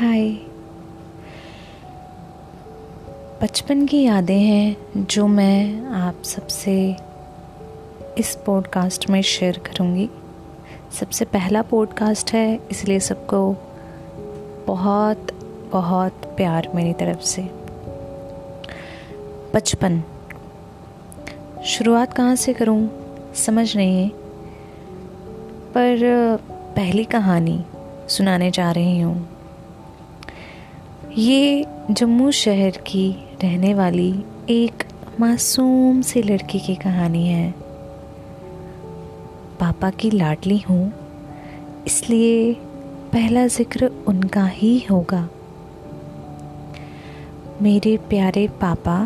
हाय। बचपन की यादें हैं जो मैं आप सबसे इस पॉडकास्ट में शेयर करूँगी। सबसे पहला पॉडकास्ट है, इसलिए सबको बहुत बहुत प्यार मेरी तरफ़ से। बचपन। शुरुआत कहाँ से करूँ? समझ नहीं है। पर पहली कहानी सुनाने जा रही हूँ। ये जम्मू शहर की रहने वाली एक मासूम सी लड़की की कहानी है। पापा की लाडली हूँ, इसलिए पहला ज़िक्र उनका ही होगा। मेरे प्यारे पापा,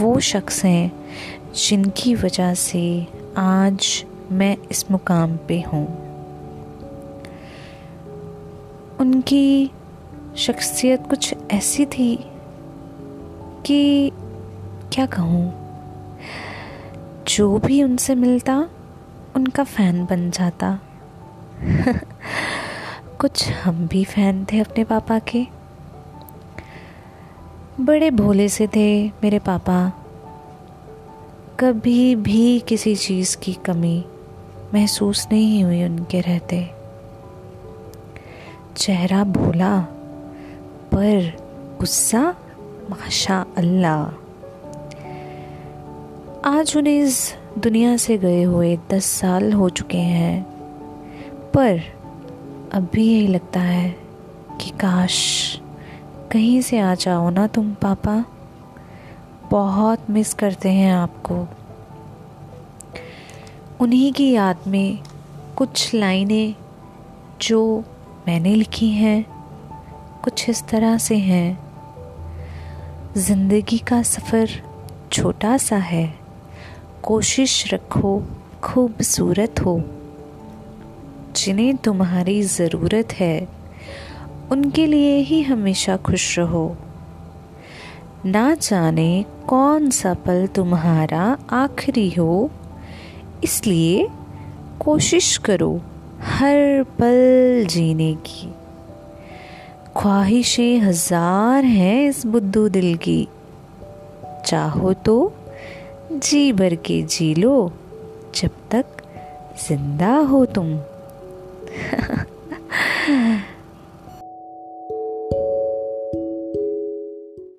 वो शख्स हैं जिनकी वजह से आज मैं इस मुकाम पे हूँ। उनकी शख्सियत कुछ ऐसी थी कि क्या कहूँ? जो भी उनसे मिलता, उनका फ़ैन बन जाता। कुछ हम भी फ़ैन थे अपने पापा के। बड़े भोले से थे मेरे पापा। कभी भी किसी चीज़ की कमी महसूस नहीं हुई उनके रहते। चेहरा भोला पर गुस्सा? माशा अल्लाह आज उन्हें इस दुनिया से गए हुए दस साल हो चुके हैं, पर अब भी यही लगता है कि काश कहीं से आ जाओ ना तुम पापा। बहुत मिस करते हैं आपको। उन्हीं की याद में कुछ लाइनें जो मैंने लिखी हैं कुछ इस तरह से हैं। ज़िंदगी का सफ़र छोटा सा है। कोशिश रखो, खूबसूरत हो। जिन्हें तुम्हारी ज़रूरत है, उनके लिए ही हमेशा खुश रहो। ना जाने कौन सा पल तुम्हारा आखिरी हो। इसलिए कोशिश करो हर पल जीने की। ख्वाहिशें हज़ार हैं इस बुद्धू दिल की। चाहो तो जी भर के जी लो, जब तक ज़िंदा हो तुम।